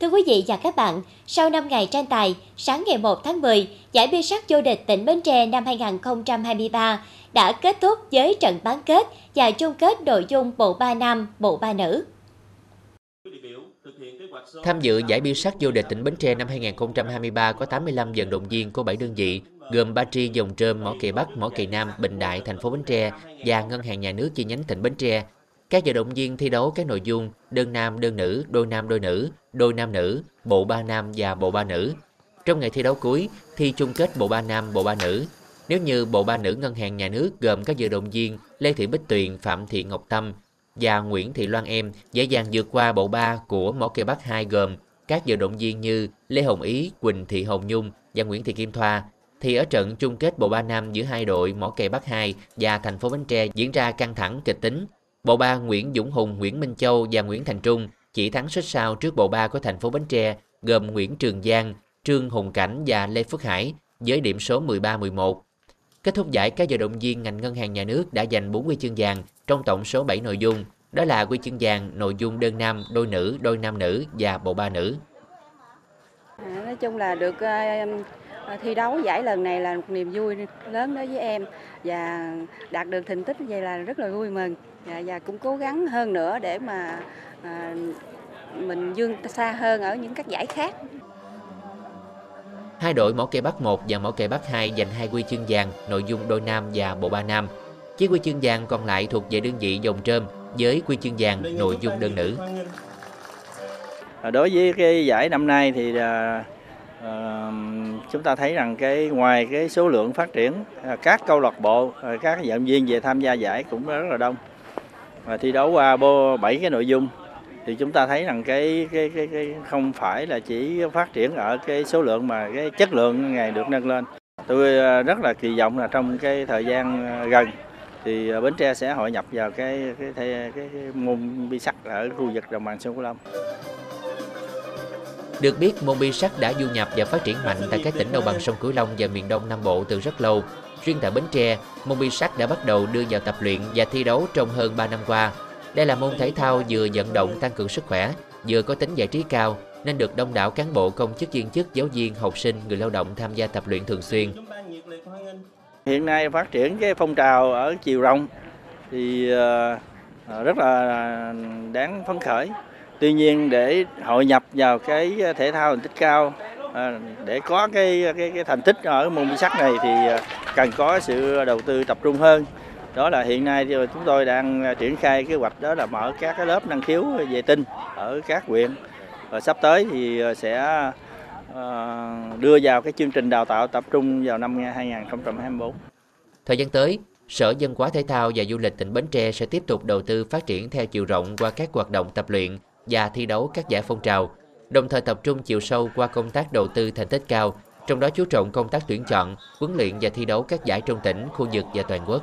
Thưa quý vị và các bạn, sau 5 ngày tranh tài, sáng ngày 1 tháng 10, giải bia sắt vô địch tỉnh Bến Tre năm 2023 đã kết thúc với trận bán kết và chung kết nội dung bộ ba nam, bộ ba nữ. Tham dự giải bia sắt vô địch tỉnh Bến Tre năm 2023 có 85 vận động viên của 7 đơn vị, gồm Ba Tri, Dòng Trơm, Mỏ Kỳ Bắc, Mỏ Kỳ Nam, Bình Đại, thành phố Bến Tre và Ngân hàng Nhà nước chi nhánh tỉnh Bến Tre. Các vận động viên thi đấu các nội dung đơn nam, đơn nữ, đôi nam, đôi nữ, đôi nam nữ, bộ ba nam và bộ ba nữ. Trong ngày thi đấu cuối, thi chung kết bộ ba nam, bộ ba nữ. Nếu như bộ ba nữ ngân hàng nhà nước gồm các vận động viên Lê Thị Bích Tuyền, Phạm Thị Ngọc Tâm và Nguyễn Thị Loan Em dễ dàng vượt qua bộ ba của Mỏ Cây Bắc 2 gồm các vận động viên như Lê Hồng Ý, Quỳnh Thị Hồng Nhung và Nguyễn Thị Kim Thoa thì ở trận chung kết bộ ba nam giữa hai đội Mỏ Kè Bắc 2 và thành phố Bến Tre diễn ra căng thẳng kịch tính. Bộ ba Nguyễn Dũng Hùng, Nguyễn Minh Châu và Nguyễn Thành Trung chỉ thắng xuất sao trước bộ ba của thành phố Bến Tre gồm Nguyễn Trường Giang, Trương Hùng Cảnh và Lê Phước Hải với điểm số 13-11. Kết thúc giải, các vận động viên ngành ngân hàng nhà nước đã giành 4 huy chương vàng trong tổng số 7 nội dung. Đó là huy chương vàng nội dung đơn nam, đôi nữ, đôi nam nữ và bộ ba nữ. À, nói chung là được uh, thi đấu giải lần này là một niềm vui lớn đối với em và đạt được thành tích vậy là rất là vui mừng và, và cũng cố gắng hơn nữa để mà à, mình dương xa hơn ở những các giải khác. Hai đội Mỏ Cây Bắc 1 và Mỏ Cây Bắc 2 giành hai huy chương vàng nội dung đôi nam và bộ ba nam. Chiếc huy chương vàng còn lại thuộc về đơn vị dòng trơm với huy chương vàng nội dung đơn nữ. À, đối với cái giải năm nay thì chúng ta thấy rằng cái ngoài cái số lượng phát triển à, các câu lạc bộ à, các vận động viên về tham gia giải cũng rất là đông và thi đấu qua bảy cái nội dung thì chúng ta thấy rằng cái cái cái cái không phải là chỉ phát triển ở cái số lượng mà cái chất lượng ngày được nâng lên. Tôi à, rất là kỳ vọng là trong cái thời gian gần thì Bến Tre sẽ hội nhập vào cái cái cái, cái, cái môn bi sắt ở khu vực đồng bằng sông Cửu Long. Được biết, môn bi sắt đã du nhập và phát triển mạnh tại các tỉnh đồng bằng sông Cửu Long và miền Đông Nam Bộ từ rất lâu. Riêng tại Bến Tre, môn bi sắt đã bắt đầu đưa vào tập luyện và thi đấu trong hơn 3 năm qua. Đây là môn thể thao vừa vận động tăng cường sức khỏe, vừa có tính giải trí cao, nên được đông đảo cán bộ công chức viên chức, giáo viên, học sinh, người lao động tham gia tập luyện thường xuyên. Hiện nay phát triển cái phong trào ở chiều rộng thì ờ, ờ, rất là ờ, đáng phấn khởi. Tuy nhiên để hội nhập vào cái ờ, thể thao thành tích cao ờ, để có cái ờ, cái cái thành tích ở môn bi sắt này thì cần có sự đầu tư tập trung hơn đó là hiện nay thì chúng tôi đang triển khai kế hoạch đó là mở các cái lớp năng khiếu vệ tinh ở các huyện và sắp tới thì sẽ đưa vào cái chương trình đào tạo tập trung vào năm 2024. Thời gian tới, Sở Dân hóa Thể thao và Du lịch tỉnh Bến Tre sẽ tiếp tục đầu tư phát triển theo chiều rộng qua các hoạt động tập luyện và thi đấu các giải phong trào đồng thời tập trung chiều sâu qua công tác đầu tư thành tích cao, trong đó chú trọng công tác tuyển chọn, huấn luyện và thi đấu các giải trong tỉnh, khu vực và toàn quốc.